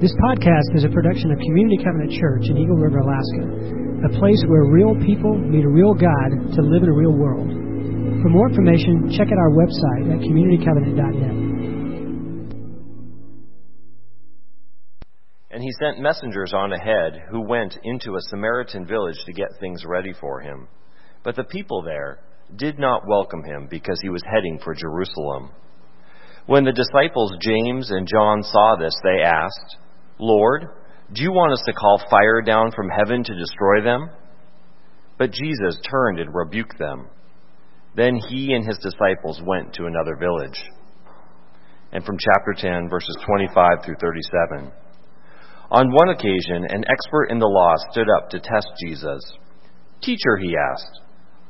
This podcast is a production of Community Covenant Church in Eagle River, Alaska, a place where real people meet a real God to live in a real world. For more information, check out our website at communitycovenant.net. And he sent messengers on ahead who went into a Samaritan village to get things ready for him. But the people there did not welcome him because he was heading for Jerusalem. When the disciples James and John saw this, they asked, Lord, do you want us to call fire down from heaven to destroy them? But Jesus turned and rebuked them. Then he and his disciples went to another village. And from chapter 10, verses 25 through 37. On one occasion, an expert in the law stood up to test Jesus. Teacher, he asked,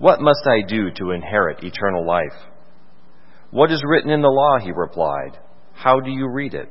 what must I do to inherit eternal life? What is written in the law? He replied. How do you read it?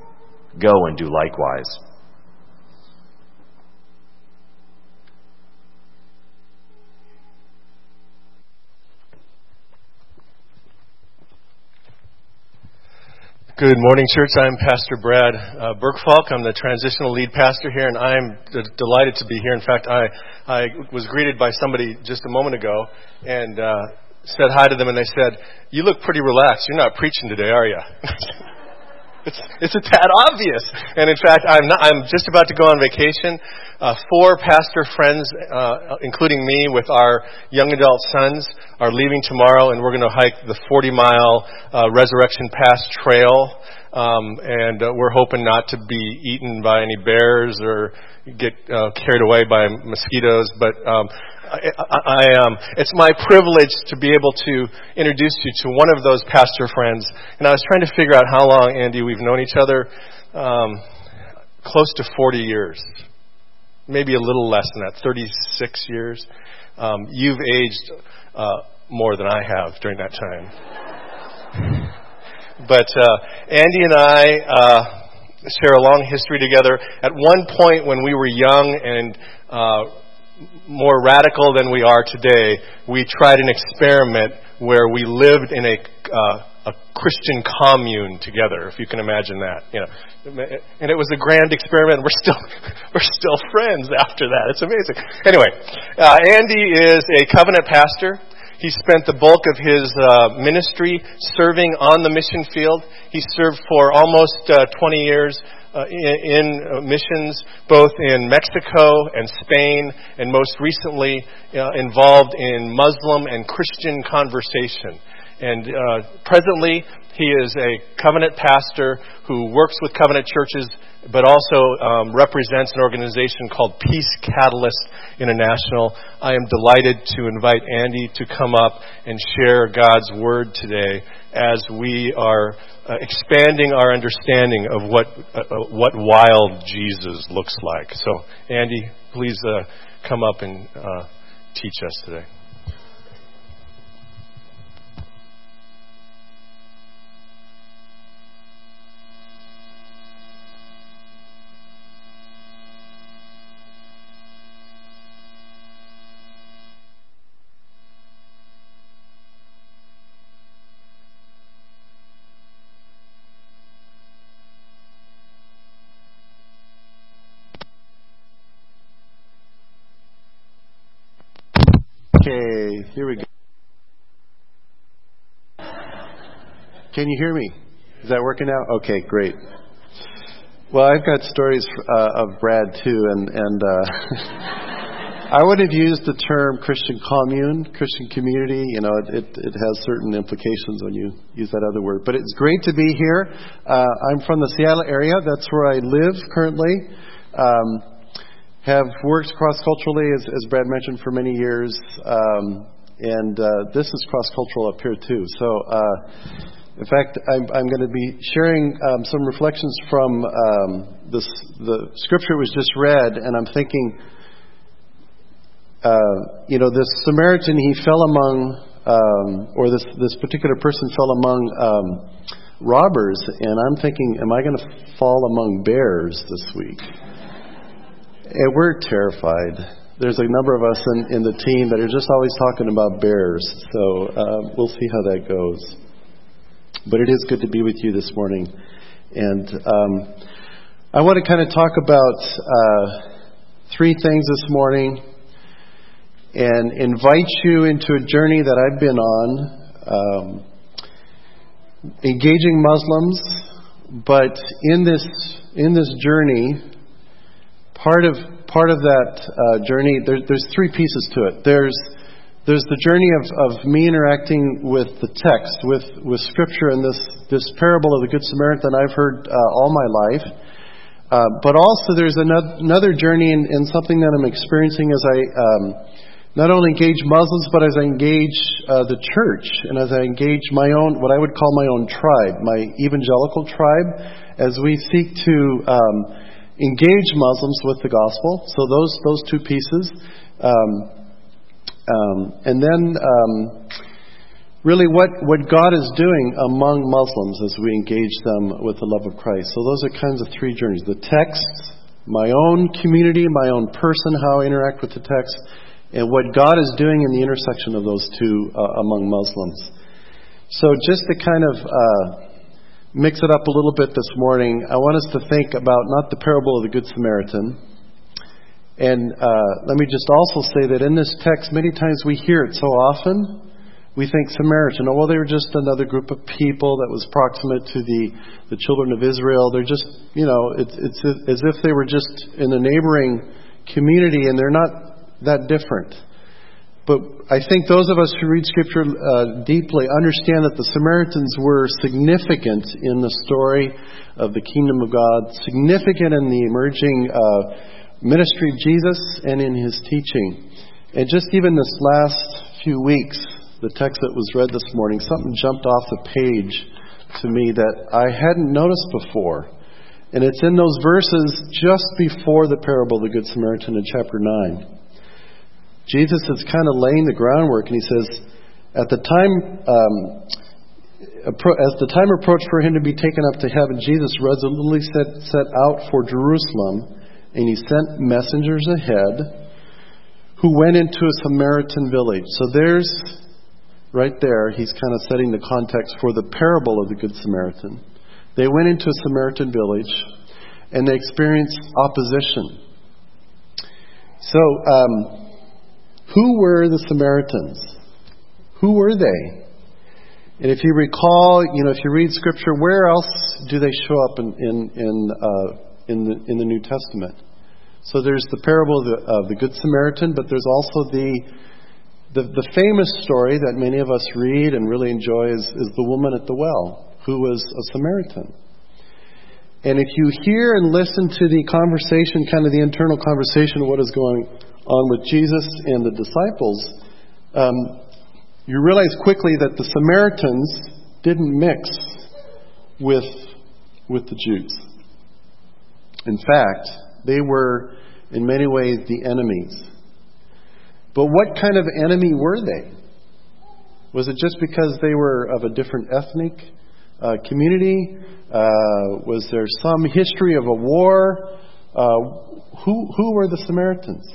Go and do likewise. Good morning, church. I'm Pastor Brad uh, Burkfalk. I'm the transitional lead pastor here, and I'm d- delighted to be here. In fact, I, I was greeted by somebody just a moment ago and uh, said hi to them, and they said, "You look pretty relaxed. You're not preaching today, are you?" It's, it's a tad obvious. And in fact, I'm, not, I'm just about to go on vacation. Uh, four pastor friends, uh, including me, with our young adult sons, are leaving tomorrow, and we're going to hike the 40 mile uh, Resurrection Pass Trail. Um, and uh, we're hoping not to be eaten by any bears or get uh, carried away by mosquitoes. But um, I, I, um, it's my privilege to be able to introduce you to one of those pastor friends. And I was trying to figure out how long, Andy, we've known each other. Um, close to 40 years, maybe a little less than that, 36 years. Um, you've aged uh, more than I have during that time. But uh, Andy and I. Uh, share a long history together. At one point, when we were young and uh, more radical than we are today, we tried an experiment where we lived in a, uh, a Christian commune together, if you can imagine that. You know, and it was a grand experiment. We're still we're still friends after that. It's amazing. Anyway, uh, Andy is a covenant pastor. He spent the bulk of his uh, ministry serving on the mission field. He served for almost uh, 20 years uh, in, in uh, missions both in Mexico and Spain, and most recently uh, involved in Muslim and Christian conversation. And uh, presently, he is a covenant pastor who works with covenant churches, but also um, represents an organization called Peace Catalyst International. I am delighted to invite Andy to come up and share God's word today as we are uh, expanding our understanding of what uh, uh, what wild Jesus looks like. So, Andy, please uh, come up and uh, teach us today. Okay, here we go. Can you hear me? Is that working out? Okay, great. Well, I've got stories uh, of Brad too, and and uh, I would have used the term Christian commune, Christian community. You know, it, it, it, has certain implications when you use that other word. But it's great to be here. Uh, I'm from the Seattle area. That's where I live currently. Um, have worked cross culturally, as, as, Brad mentioned, for many years. Um, and uh, this is cross cultural up here too. So, uh, in fact, I'm, I'm going to be sharing um, some reflections from um, this, the scripture was just read, and I'm thinking uh, you know, this Samaritan, he fell among, um, or this, this particular person fell among um, robbers, and I'm thinking, am I going to fall among bears this week? And we're terrified. There's a number of us in, in the team that are just always talking about bears, so uh, we'll see how that goes. But it is good to be with you this morning. And um, I want to kind of talk about uh, three things this morning and invite you into a journey that I've been on, um, engaging Muslims. But in this in this journey, part of part of that uh, journey, there, there's three pieces to it. There's there's the journey of, of me interacting with the text, with, with Scripture, and this, this parable of the Good Samaritan I've heard uh, all my life. Uh, but also, there's another, journey in, in, something that I'm experiencing as I um, not only engage Muslims, but as I engage uh, the church and as I engage my own, what I would call my own tribe, my evangelical tribe, as we seek to um, engage Muslims with the gospel. So those those two pieces, um, um, and then um, really what what God is doing among Muslims as we engage them with the love of Christ. So those are kinds of three journeys: the text, my own community, my own person, how I interact with the text and what God is doing in the intersection of those two uh, among Muslims. So, just to kind of uh, mix it up a little bit this morning, I want us to think about not the parable of the Good Samaritan. And uh, let me just also say that in this text, many times we hear it so often, we think Samaritan, oh, well, they were just another group of people that was proximate to the, the children of Israel. They're just, you know, it's, it's as if they were just in a neighboring community and they're not that different. But I think those of us who read Scripture uh, deeply understand that the Samaritans were significant in the story of the kingdom of God, significant in the emerging uh, ministry of Jesus and in his teaching. And just even this last few weeks, the text that was read this morning, something jumped off the page to me that I hadn't noticed before. And it's in those verses just before the parable of the Good Samaritan in chapter 9. Jesus is kind of laying the groundwork, and he says, at the time, um, as the time approached for him to be taken up to heaven, Jesus resolutely set, set out for Jerusalem, and he sent messengers ahead who went into a Samaritan village. So there's, right there, he's kind of setting the context for the parable of the Good Samaritan. They went into a Samaritan village, and they experienced opposition. So, um, who were the Samaritans? Who were they? And if you recall, you know, if you read Scripture, where else do they show up in in in, uh, in the in the New Testament? So there's the parable of the, of the Good Samaritan, but there's also the, the the famous story that many of us read and really enjoy is, is the woman at the well, who was a Samaritan. And if you hear and listen to the conversation, kind of the internal conversation what is going on with Jesus and the disciples, um, you realize quickly that the Samaritans didn't mix with, with the Jews. In fact, they were, in many ways, the enemies. But what kind of enemy were they? Was it just because they were of a different ethnic uh, community? Uh, was there some history of a war? Uh, who, who were the Samaritans?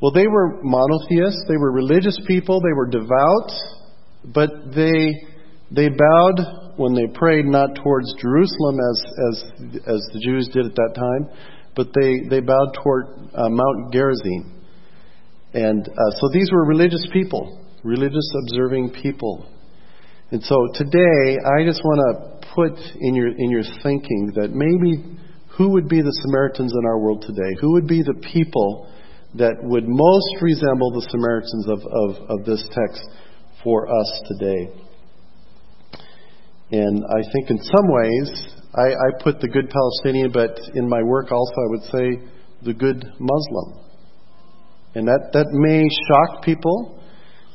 Well, they were monotheists, they were religious people, they were devout, but they they bowed when they prayed not towards Jerusalem as as as the Jews did at that time, but they they bowed toward uh, Mount Gerizim. And uh, so these were religious people, religious observing people. And so today, I just want to put in your, in your thinking that maybe who would be the Samaritans in our world today? Who would be the people that would most resemble the Samaritans of, of, of this text for us today? And I think in some ways, I, I put the good Palestinian, but in my work also I would say the good Muslim. And that, that may shock people.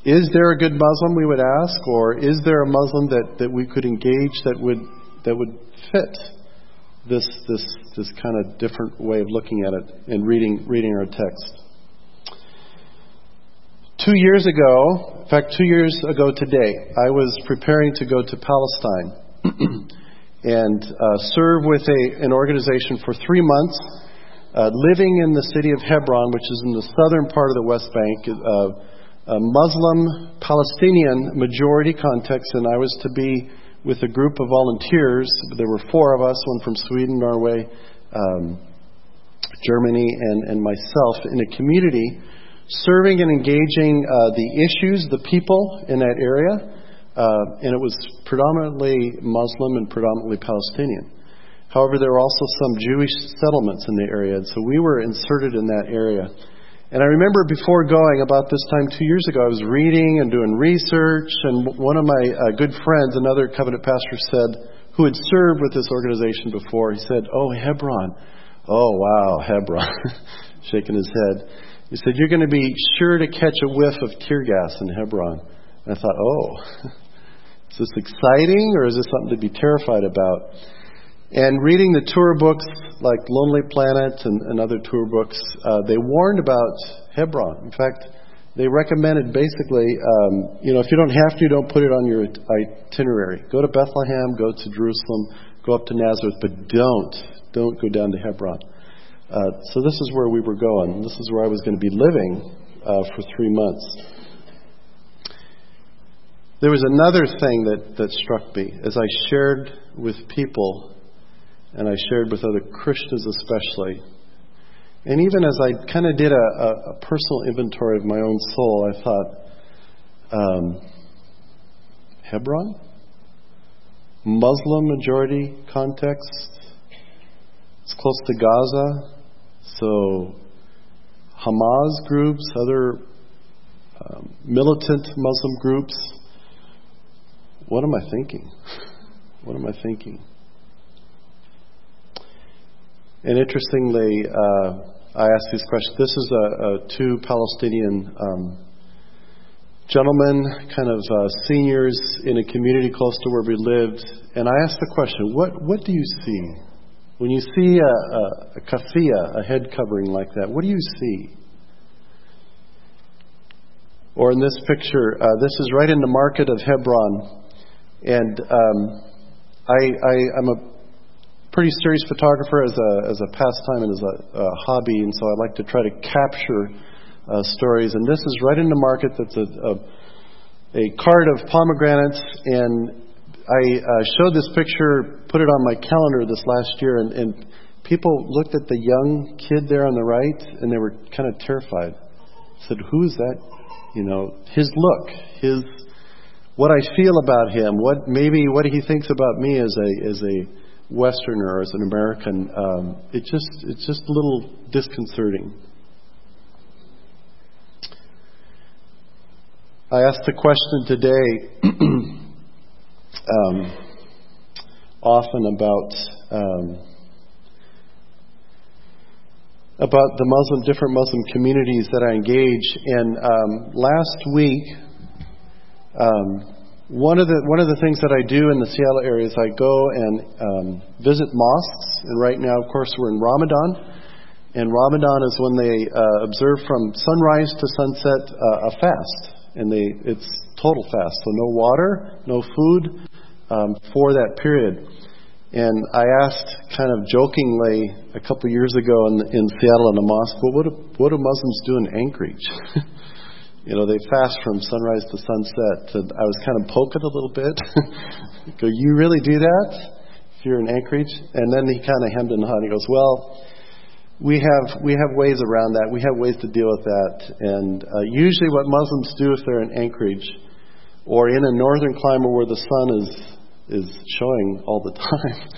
Is there a good Muslim, we would ask, or is there a Muslim that, that we could engage that would, that would fit this, this, this kind of different way of looking at it and reading, reading our text? Two years ago, in fact, two years ago today, I was preparing to go to Palestine and uh, serve with a, an organization for three months uh, living in the city of Hebron, which is in the southern part of the West Bank, uh, a Muslim Palestinian majority context, and I was to be with a group of volunteers. There were four of us, one from Sweden, Norway, um, Germany, and, and myself, in a community serving and engaging uh, the issues, the people in that area. Uh, and it was predominantly Muslim and predominantly Palestinian. However, there were also some Jewish settlements in the area, and so we were inserted in that area. And I remember before going, about this time two years ago, I was reading and doing research, and one of my uh, good friends, another covenant pastor, said, who had served with this organization before, he said, Oh, Hebron. Oh, wow, Hebron. Shaking his head. He said, You're going to be sure to catch a whiff of tear gas in Hebron. And I thought, Oh, is this exciting or is this something to be terrified about? And reading the tour books like Lonely Planet and, and other tour books, uh, they warned about Hebron. In fact, they recommended basically, um, you know, if you don't have to, don't put it on your itinerary. Go to Bethlehem, go to Jerusalem, go up to Nazareth, but don't, don't go down to Hebron. Uh, so this is where we were going. This is where I was going to be living uh, for three months. There was another thing that, that struck me as I shared with people and I shared with other Christians especially. And even as I kind of did a, a, a, personal inventory of my own soul, I thought, um, Hebron? Muslim majority context? It's close to Gaza. So, Hamas groups, other um, militant Muslim groups. What am I thinking? What am I thinking? And interestingly, uh, I asked these questions. This is a, a two Palestinian um, gentlemen, kind of uh, seniors in a community close to where we lived, and I asked the question, "What what do you see when you see a, a, a kafia, a head covering like that? What do you see?" Or in this picture, uh, this is right in the market of Hebron, and um, I, I, I'm a pretty serious photographer as a as a pastime and as a, a hobby, and so I like to try to capture uh, stories. And this is right in the market. That's a a, a cart of pomegranates, and I uh, showed this picture, put it on my calendar this last year, and, and people looked at the young kid there on the right, and they were kind of terrified. Said, "Who is that?" You know, his look, his what I feel about him, what maybe what he thinks about me as a as a Westerner, as an American, um, it just it's just a little disconcerting. I asked the question today um, often about um, about the Muslim different Muslim communities that I engage, and um, last week. Um, one of the one of the things that I do in the Seattle area is I go and um, visit mosques. And right now, of course, we're in Ramadan, and Ramadan is when they uh, observe from sunrise to sunset uh, a fast, and they it's total fast, so no water, no food um, for that period. And I asked, kind of jokingly, a couple years ago in, in Seattle in a mosque, well, what do, what do Muslims do in Anchorage? You know, they fast from sunrise to sunset. And I was kind of poking a little bit. Go, you really do that? If you're in Anchorage? And then he kind of hemmed and hawed. He goes, well, we have we have ways around that. We have ways to deal with that. And uh, usually, what Muslims do if they're in Anchorage or in a northern climate where the sun is is showing all the time,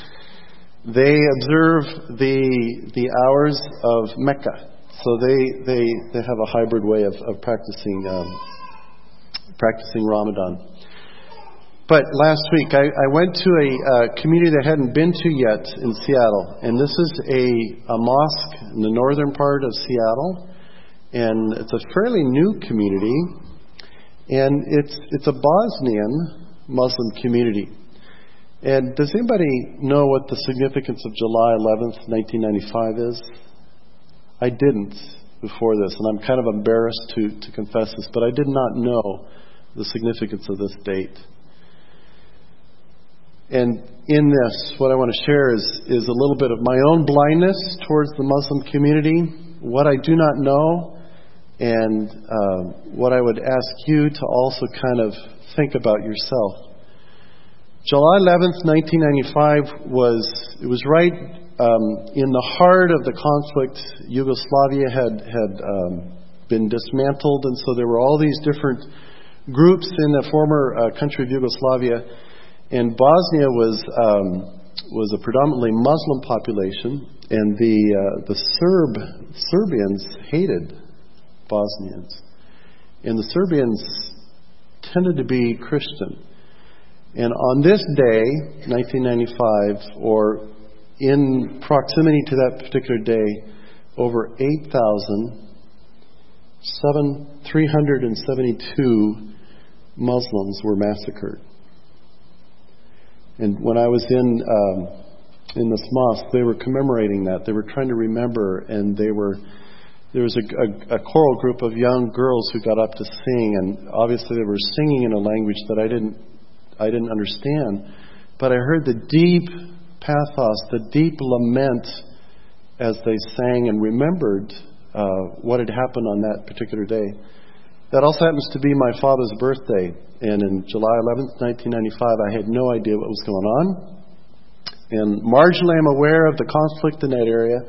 they observe the the hours of Mecca. So they they they have a hybrid way of, of practicing um, practicing Ramadan. But last week, I, I went to a uh, community that I hadn't been to yet in Seattle. And this is a, a mosque in the northern part of Seattle. And it's a fairly new community. And it's, it's a Bosnian Muslim community. And does anybody know what the significance of July 11th, 1995 is? I didn't before this, and I'm kind of embarrassed to, to confess this, but I did not know the significance of this date. And in this, what I want to share is, is a little bit of my own blindness towards the Muslim community, what I do not know, and uh, what I would ask you to also kind of think about yourself. July 11th, 1995 was it was right um, in the heart of the conflict. Yugoslavia had had um, been dismantled, and so there were all these different groups in the former uh, country of Yugoslavia and Bosnia was um, was a predominantly Muslim population, and the uh, the Serb Serbians hated Bosnians, and the Serbians tended to be Christian. And on this day, 1995, or in proximity to that particular day, over 8,000, 372 Muslims were massacred. And when I was in um, in this mosque, they were commemorating that. They were trying to remember, and they were there was a, a, a choral group of young girls who got up to sing, and obviously they were singing in a language that I didn't I didn't understand, but I heard the deep pathos, the deep lament as they sang and remembered uh, what had happened on that particular day. That also happens to be my father's birthday. And in July 11th, 1995, I had no idea what was going on. And marginally, I'm aware of the conflict in that area,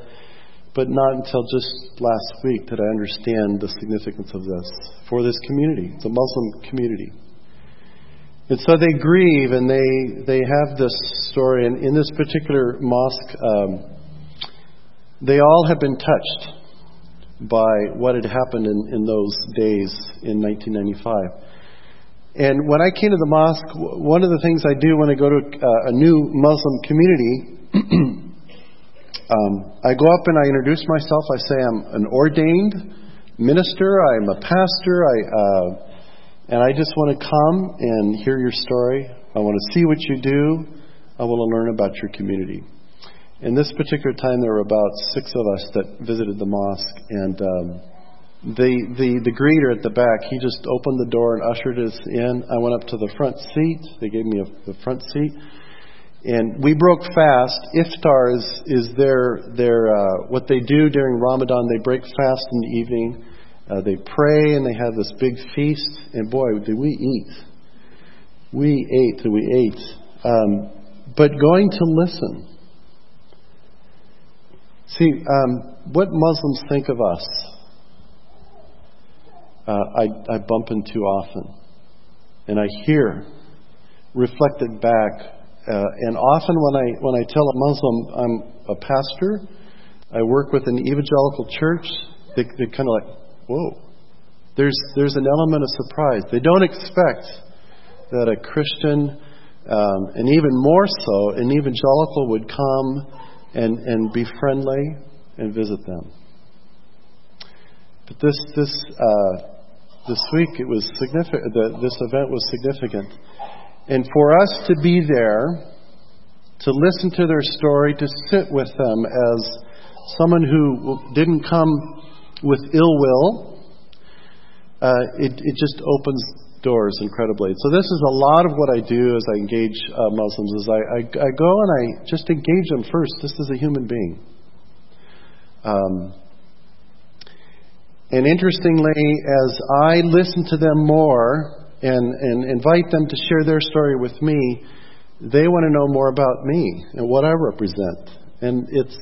but not until just last week did I understand the significance of this for this community. the Muslim community. And so they grieve and they, they have this story. And in this particular mosque, um, they all have been touched by what had happened in, in those days in 1995. And when I came to the mosque, one of the things I do when I go to uh, a new Muslim community, um, I go up and I introduce myself. I say I'm an ordained minister. I'm a pastor. I uh, and I just want to come and hear your story. I want to see what you do. I want to learn about your community. In this particular time, there were about six of us that visited the mosque, and um, the, the the greeter at the back, he just opened the door and ushered us in. I went up to the front seat. They gave me a, the front seat, and we broke fast. Iftar is is their their uh, what they do during Ramadan. They break fast in the evening. Uh, they pray and they have this big feast. And boy, did we eat! We ate and we ate. Um, but going to listen See, um, what Muslims think of us, uh, I, I bump into often. And I hear reflected back. Uh, and often when I, when I tell a Muslim I'm a pastor, I work with an evangelical church, they, they're kind of like, whoa. There's, there's an element of surprise. They don't expect that a Christian, um, and even more so, an evangelical would come and, and be friendly and visit them. But this, this, uh, this week it was significant, the, this event was significant. And for us to be there, to listen to their story, to sit with them as someone who didn't come with ill will, uh, it, it just opens doors incredibly. So this is a lot of what I do as I engage uh, Muslims. Is I, I, I go and I just engage them first, just as a human being. Um, and interestingly, as I listen to them more and, and invite them to share their story with me, they want to know more about me and what I represent. And it's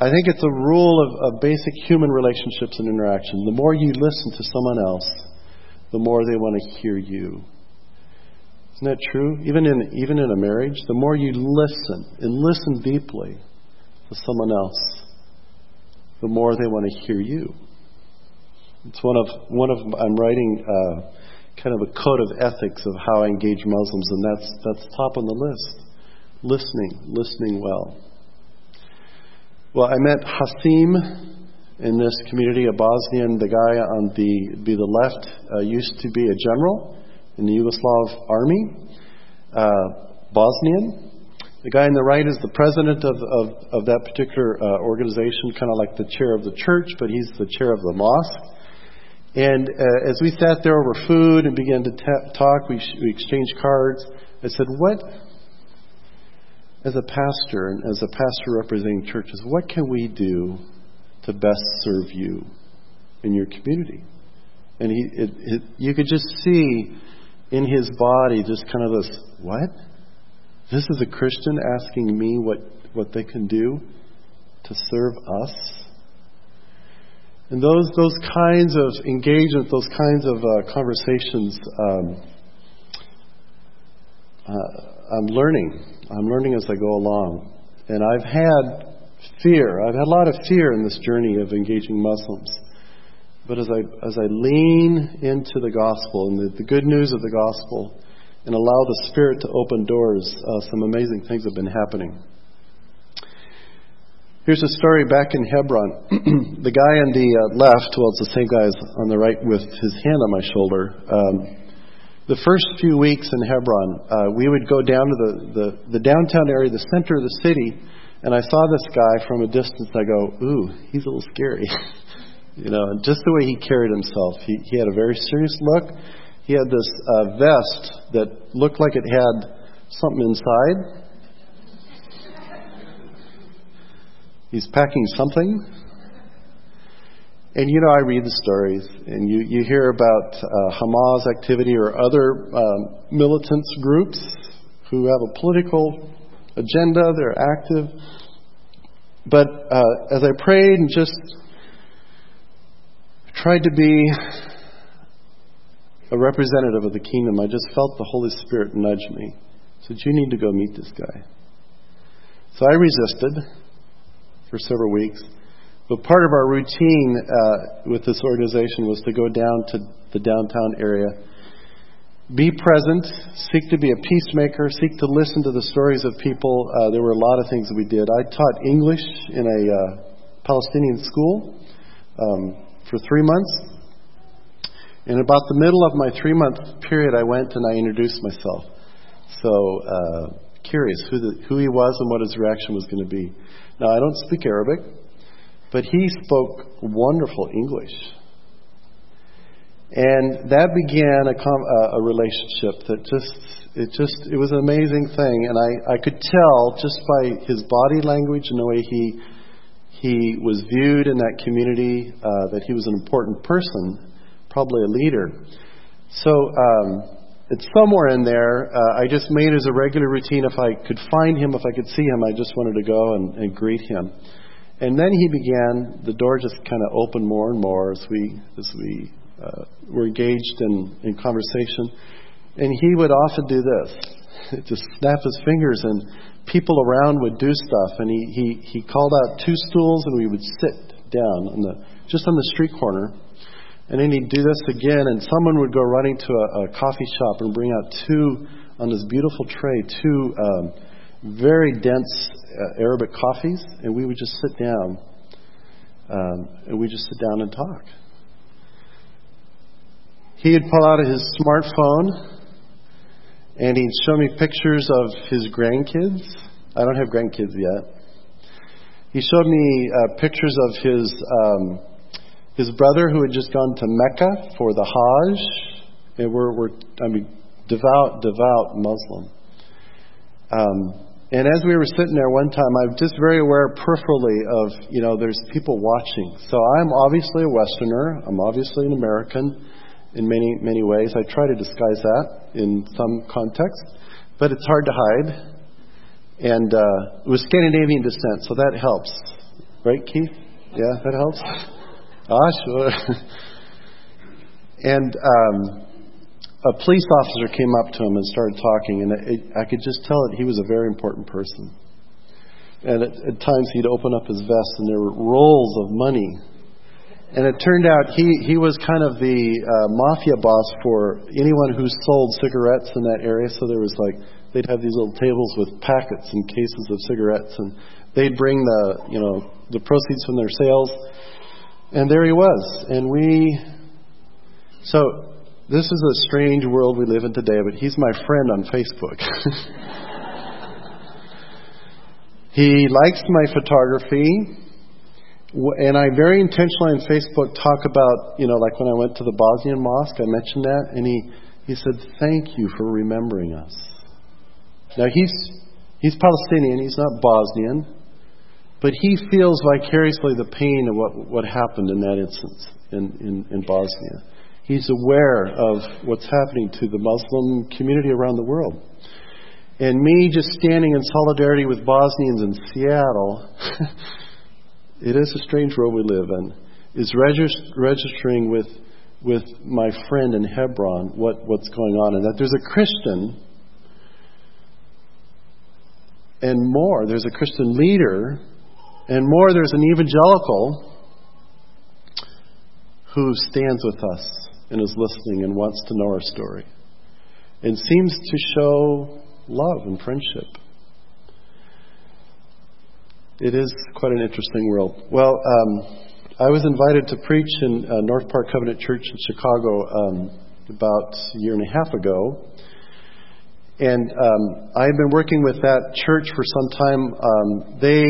I think it's a rule of, of basic human relationships and interaction. The more you listen to someone else, the more they want to hear you. Isn't that true? Even in even in a marriage, the more you listen and listen deeply to someone else, the more they want to hear you. It's one of one of I'm writing uh, kind of a code of ethics of how I engage Muslims, and that's that's top on the list. Listening, listening well. Well, I met Hasim in this community, a Bosnian. The guy on the be the left uh, used to be a general in the Yugoslav army, uh, Bosnian. The guy on the right is the president of, of, of that particular uh, organization, kind of like the chair of the church, but he's the chair of the mosque. And uh, as we sat there over food and began to ta- talk, we, sh- we exchanged cards. I said, What, as a pastor and as a pastor representing churches, what can we do to best serve you in your community? And he, it, it, you could just see in his body just kind of this, What? This is a Christian asking me what, what they can do to serve us? And those those kinds of engagement, those kinds of uh, conversations, um, uh, I'm learning. I'm learning as I go along, and I've had fear. I've had a lot of fear in this journey of engaging Muslims. But as I as I lean into the gospel and the, the good news of the gospel, and allow the Spirit to open doors, uh, some amazing things have been happening. Here's a story back in Hebron. the guy on the uh, left, well, it's the same guy as on the right with his hand on my shoulder. Um, the first few weeks in Hebron, uh, we would go down to the, the, the downtown area, the center of the city, and I saw this guy from a distance. I go, ooh, he's a little scary. you know, and just the way he carried himself. He, he had a very serious look. He had this uh, vest that looked like it had something inside. He's packing something. And you know, I read the stories, and you, you hear about uh, Hamas activity or other um, militants groups who have a political agenda, they're active. But uh, as I prayed and just tried to be a representative of the kingdom, I just felt the Holy Spirit nudge me. Said, You need to go meet this guy. So I resisted for several weeks. But part of our routine uh, with this organization was to go down to the downtown area, be present, seek to be a peacemaker, seek to listen to the stories of people. Uh, there were a lot of things that we did. I taught English in a uh, Palestinian school um, for three months. In about the middle of my three month period, I went and I introduced myself. So, uh, curious who, the, who he was and what his reaction was going to be. Now, I don't speak Arabic, but he spoke wonderful English. And that began a, com- a relationship that just, it just, it was an amazing thing. And I, I could tell just by his body language and the way he, he was viewed in that community uh, that he was an important person, probably a leader. So, um, it's somewhere in there. Uh, I just made it as a regular routine if I could find him, if I could see him, I just wanted to go and, and greet him. And then he began. The door just kind of opened more and more as we as we uh, were engaged in, in conversation. And he would often do this, just snap his fingers, and people around would do stuff. And he he he called out two stools, and we would sit down on the just on the street corner and then he'd do this again, and someone would go running to a, a coffee shop and bring out two, on this beautiful tray, two um, very dense uh, Arabic coffees, and we would just sit down. Um, and we just sit down and talk. He'd pull out his smartphone and he'd show me pictures of his grandkids. I don't have grandkids yet. He showed me uh, pictures of his um, his brother who had just gone to Mecca for the Hajj, and we're, we're I mean, devout, devout Muslim. Um, and as we were sitting there one time, I'm just very aware peripherally of, you know, there's people watching. So I'm obviously a Westerner. I'm obviously an American in many, many ways. I try to disguise that in some context, but it's hard to hide. And uh, it was Scandinavian descent, so that helps. Right, Keith? Yeah, that helps. Ah, sure. and um, a police officer came up to him and started talking, and it, I could just tell that he was a very important person. And at, at times he'd open up his vest, and there were rolls of money. And it turned out he, he was kind of the uh, mafia boss for anyone who sold cigarettes in that area. So there was like, they'd have these little tables with packets and cases of cigarettes, and they'd bring the, you know, the proceeds from their sales. And there he was. And we, so this is a strange world we live in today, but he's my friend on Facebook. he likes my photography. And I very intentionally on Facebook talk about, you know, like when I went to the Bosnian mosque, I mentioned that, and he, he said, Thank you for remembering us. Now he's he's Palestinian, he's not Bosnian, but he feels vicariously the pain of what, what happened in that instance in, in, in Bosnia. He's aware of what's happening to the Muslim community around the world. And me just standing in solidarity with Bosnians in Seattle, it is a strange world we live in, is regist- registering with, with my friend in Hebron what, what's going on. And that there's a Christian, and more, there's a Christian leader, and more, there's an evangelical who stands with us and is listening and wants to know our story and seems to show love and friendship. It is quite an interesting world. Well, um, I was invited to preach in uh, North Park Covenant Church in Chicago um, about a year and a half ago. And um, I've been working with that church for some time. Um, they,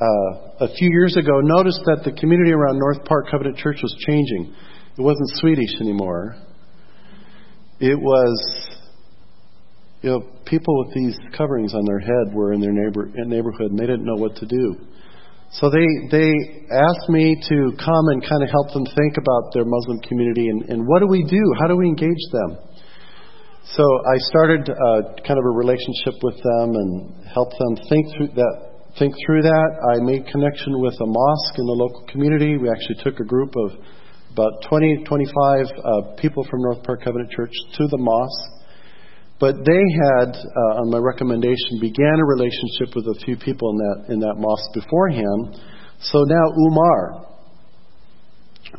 uh, a few years ago, noticed that the community around North Park Covenant Church was changing. It wasn't Swedish anymore. It was, you know, people with these coverings on their head were in their neighbor, neighborhood and they didn't know what to do. So they, they asked me to come and kind of help them think about their Muslim community and, and what do we do? How do we engage them? So I started uh, kind of a relationship with them and helped them think through that. Think through that. I made connection with a mosque in the local community. We actually took a group of about 20, 25 uh, people from North Park Covenant Church to the mosque. But they had, uh, on my recommendation, began a relationship with a few people in that in that mosque beforehand. So now Umar,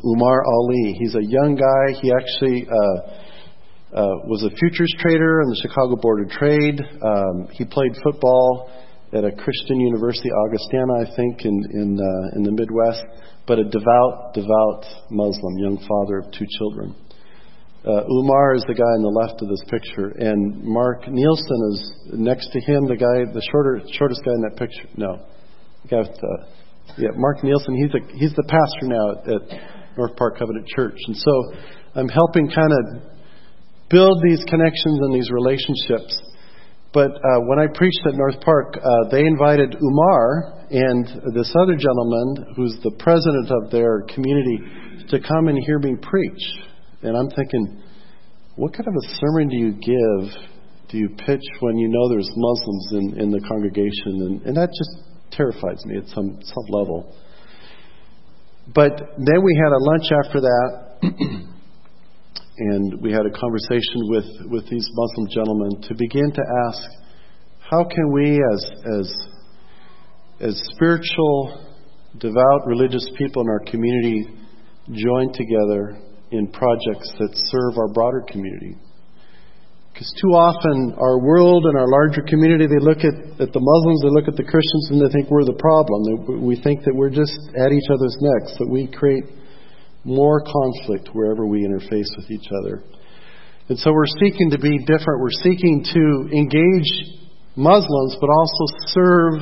Umar Ali, he's a young guy. He actually uh, uh, was a futures trader in the Chicago Board of Trade. Um, he played football at a Christian university, Augustana, I think, in in uh, in the Midwest but a devout, devout Muslim, young father of two children. Uh, Umar is the guy on the left of this picture, and Mark Nielsen is next to him. The guy, the shorter, shortest guy in that picture. No, the guy with the, yeah, Mark Nielsen. He's a, he's the pastor now at, at North Park Covenant Church, and so I'm helping kind of build these connections and these relationships. But uh, when I preached at North Park, uh, they invited Umar and this other gentleman, who's the president of their community, to come and hear me preach. And I'm thinking, what kind of a sermon do you give, do you pitch when you know there's Muslims in, in the congregation? And, and that just terrifies me at some, some level. But then we had a lunch after that, and we had a conversation with, with these Muslim gentlemen to begin to ask, how can we as, as as spiritual, devout, religious people in our community join together in projects that serve our broader community. Because too often, our world and our larger community, they look at, at the Muslims, they look at the Christians, and they think we're the problem. we think that we're just at each other's necks, that we create more conflict wherever we interface with each other. And so we're seeking to be different. We're seeking to engage Muslims, but also serve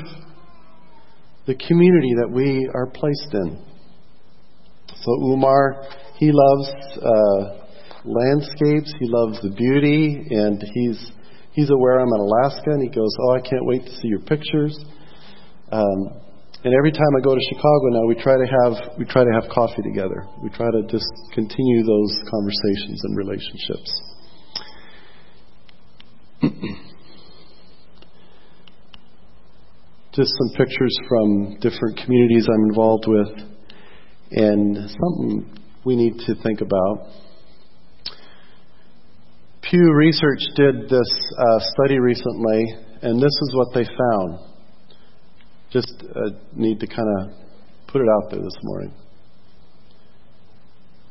the community that we are placed in. So Umar, he loves uh, landscapes, he loves the beauty, and he's he's aware I'm in Alaska, and he goes, "Oh, I can't wait to see your pictures." Um, and every time I go to Chicago now, we try to have we try to have coffee together. We try to just continue those conversations and relationships. just some pictures from different communities I'm involved with, and something we need to think about. Pew Research did this uh, study recently, and this is what they found. Just uh, need to kind of put it out there this morning.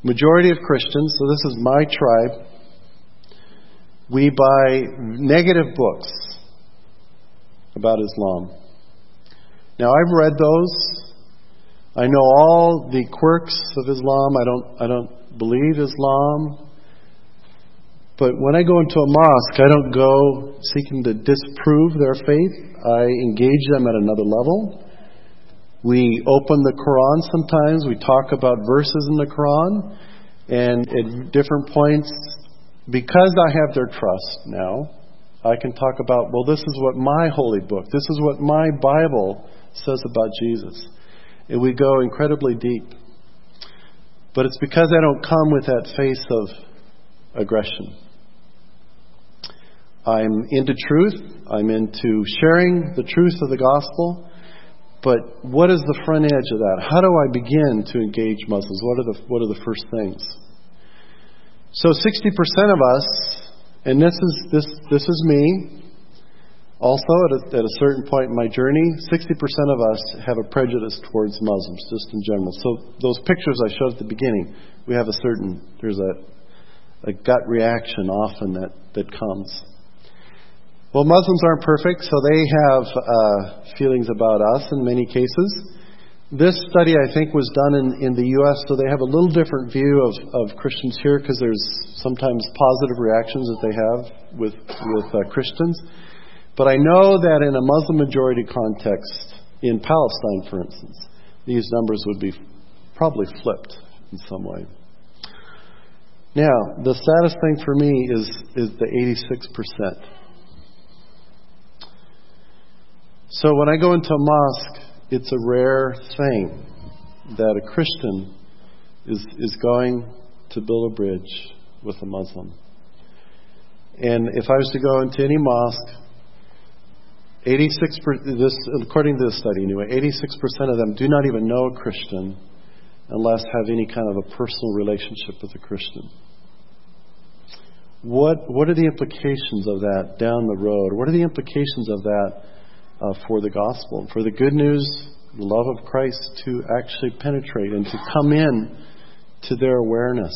Majority of Christians, so this is my tribe, we buy negative books about Islam. Now I've read those. I know all the quirks of Islam. I don't I don't believe Islam. But when I go into a mosque, I don't go seeking to disprove their faith. I engage them at another level. We open the Quran sometimes. We talk about verses in the Quran. And at different points, because I have their trust now, I can talk about, well, this is what my holy book, this is what my Bible says about Jesus. And we go incredibly deep. But it's because I don't come with that face of aggression. I'm into truth. I'm into sharing the truth of the gospel. But what is the front edge of that? How do I begin to engage Muslims? What are the, what are the first things? So 60% of us, and this is, this, this is me, also at a, at a certain point in my journey, 60% of us have a prejudice towards Muslims, just in general. So those pictures I showed at the beginning, we have a certain, there's a, a gut reaction often that, that comes. Well, Muslims aren't perfect, so they have uh, feelings about us in many cases. This study, I think, was done in, in the U.S., so they have a little different view of, of Christians here because there's sometimes positive reactions that they have with, with uh, Christians. But I know that in a Muslim majority context, in Palestine, for instance, these numbers would be probably flipped in some way. Now, the saddest thing for me is, is the 86%. So when I go into a mosque, it's a rare thing that a Christian is, is going to build a bridge with a Muslim. And if I was to go into any mosque, 86 this, according to this study anyway, 86% of them do not even know a Christian unless have any kind of a personal relationship with a Christian. What, what are the implications of that down the road? What are the implications of that uh, for the gospel, for the good news, the love of Christ to actually penetrate and to come in to their awareness.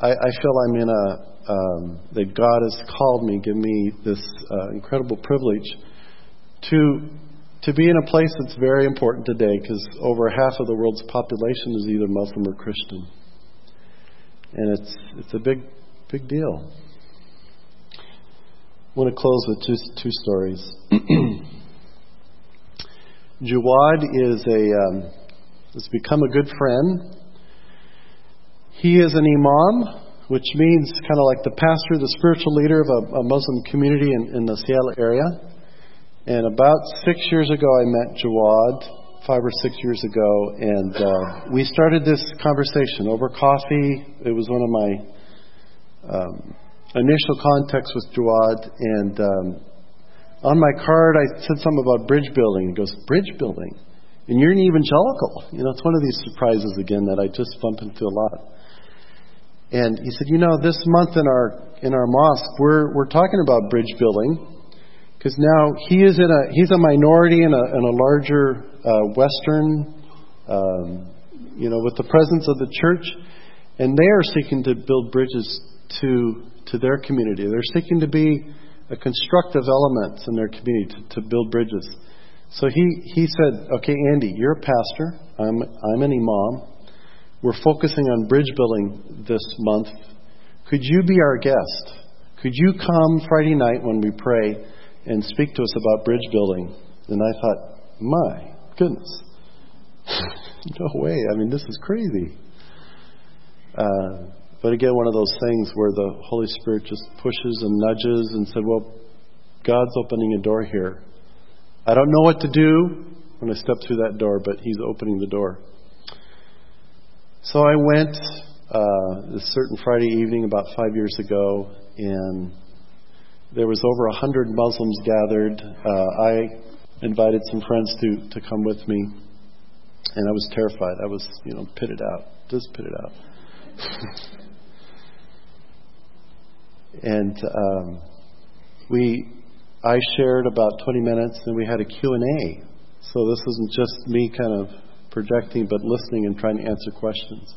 I, I feel I'm in a um, that God has called me, give me this uh, incredible privilege to to be in a place that's very important today because over half of the world's population is either Muslim or Christian, and it's it's a big big deal. I want to close with just two stories. Jawad is a um, has become a good friend. He is an imam, which means kind of like the pastor, the spiritual leader of a, a Muslim community in, in, the Seattle area. And about six years ago, I met Jawad, five or six years ago, and uh, we started this conversation over coffee. It was one of my um, initial contacts with Jawad, and um, on my card I said something about bridge building. He goes, "Bridge building." And you're an evangelical. You know, it's one of these surprises again that I just bump into a lot. And he said, you know, this month in our in our mosque, we're we're talking about bridge building because now he is in a he's a minority in a in a larger uh, Western, um, you know, with the presence of the church, and they are seeking to build bridges to to their community. They're seeking to be a constructive element in their community to, to build bridges. So he, he said, Okay, Andy, you're a pastor. I'm, I'm an imam. We're focusing on bridge building this month. Could you be our guest? Could you come Friday night when we pray and speak to us about bridge building? And I thought, My goodness. no way. I mean, this is crazy. Uh, but again, one of those things where the Holy Spirit just pushes and nudges and said, Well, God's opening a door here. I don't know what to do when I step through that door, but He's opening the door. So I went uh, this certain Friday evening about five years ago, and there was over a hundred Muslims gathered. Uh, I invited some friends to to come with me, and I was terrified. I was, you know, pitted out, just pitted out. and um, we, I shared about 20 minutes, and we had a Q and A. So this isn't just me kind of projecting, but listening and trying to answer questions.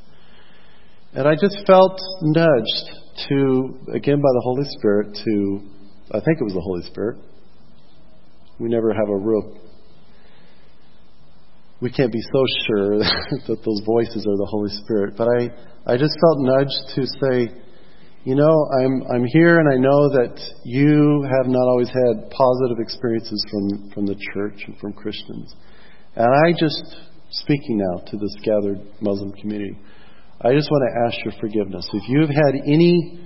And I just felt nudged to, again by the Holy Spirit, to, I think it was the Holy Spirit. We never have a real, we can't be so sure that those voices are the Holy Spirit. But I, I just felt nudged to say, you know, I'm, I'm here and I know that you have not always had positive experiences from, from the church and from Christians. And I just, speaking now to this gathered Muslim community, I just want to ask your forgiveness. If you've had any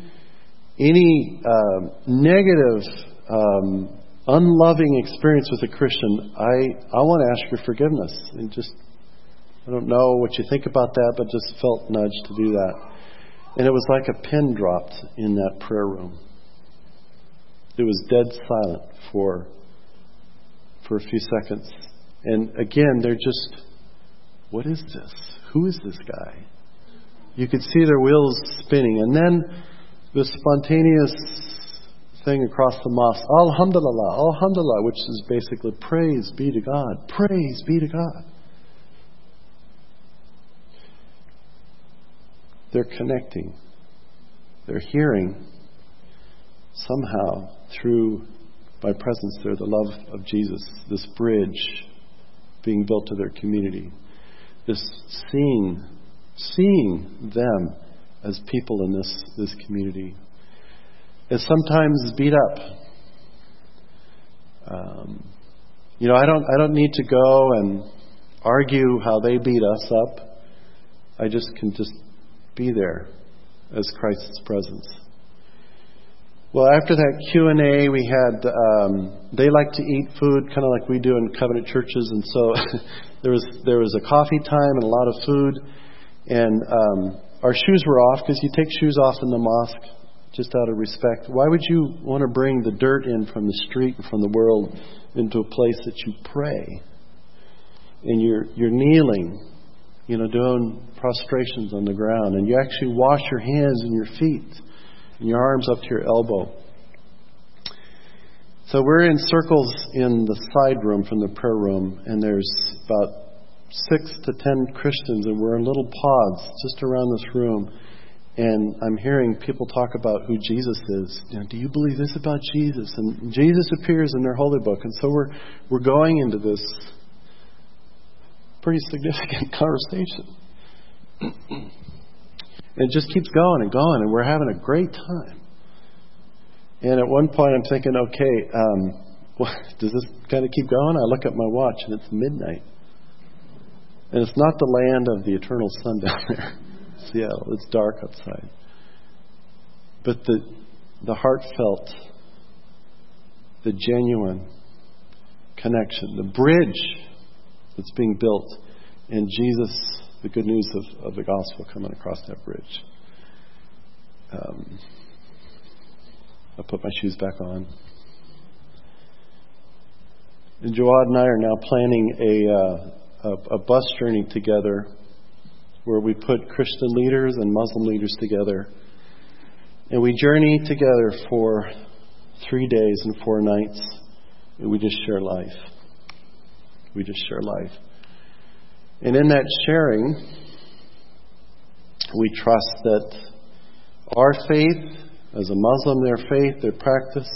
any um, negative, um, unloving experience with a Christian, I I want to ask your forgiveness. And just I don't know what you think about that, but just felt nudged to do that. And it was like a pin dropped in that prayer room. It was dead silent for for a few seconds. And again, they're just, what is this? Who is this guy? You could see their wheels spinning. And then the spontaneous thing across the mosque, Alhamdulillah, Alhamdulillah, which is basically praise be to God, praise be to God. They're connecting. They're hearing somehow through my presence there the love of Jesus, this bridge being built to their community, this seeing seeing them as people in this, this community is sometimes beat up. Um, you know, I don't, I don't need to go and argue how they beat us up. I just can just be there as Christ's presence. Well, after that Q and A, we had um, they like to eat food kind of like we do in covenant churches, and so there was there was a coffee time and a lot of food. And um, our shoes were off because you take shoes off in the mosque just out of respect. Why would you want to bring the dirt in from the street and from the world into a place that you pray? And you're, you're kneeling, you know, doing prostrations on the ground. And you actually wash your hands and your feet and your arms up to your elbow. So we're in circles in the side room from the prayer room, and there's about six to ten Christians, and we're in little pods just around this room. And I'm hearing people talk about who Jesus is. You know, do you believe this about Jesus? And Jesus appears in their holy book. And so we're we're going into this pretty significant conversation. and it just keeps going and going, and we're having a great time. And at one point, I'm thinking, okay, um, does this kind of keep going? I look at my watch, and it's midnight. And it's not the land of the eternal sun down there, Seattle. It's dark outside. But the, the heartfelt, the genuine connection, the bridge that's being built, and Jesus, the good news of, of the gospel coming across that bridge. Um, I put my shoes back on. And Jawad and I are now planning a, uh, a, a bus journey together where we put Christian leaders and Muslim leaders together. And we journey together for three days and four nights. And we just share life. We just share life. And in that sharing, we trust that our faith, as a Muslim, their faith, their practice,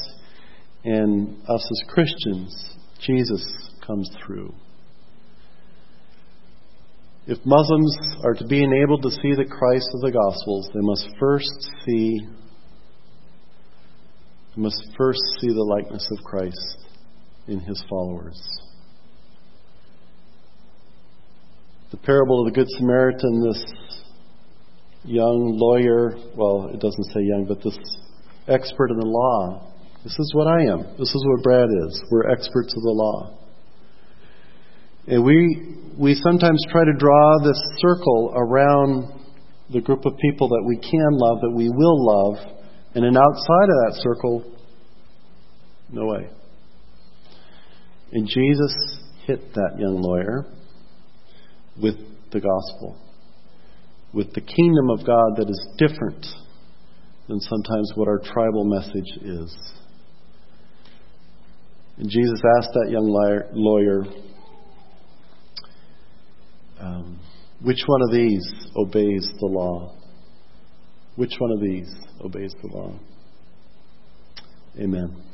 and us as Christians, Jesus comes through. If Muslims are to be enabled to see the Christ of the Gospels, they must first see they must first see the likeness of Christ in his followers. The parable of the Good Samaritan, this young lawyer, well, it doesn't say young, but this expert in the law. This is what I am. This is what Brad is. We're experts of the law. And we, we sometimes try to draw this circle around the group of people that we can love, that we will love, and then outside of that circle, No way. And Jesus hit that young lawyer with the gospel, with the kingdom of God that is different than sometimes what our tribal message is. And Jesus asked that young lawyer, um, which one of these obeys the law? Which one of these obeys the law? Amen.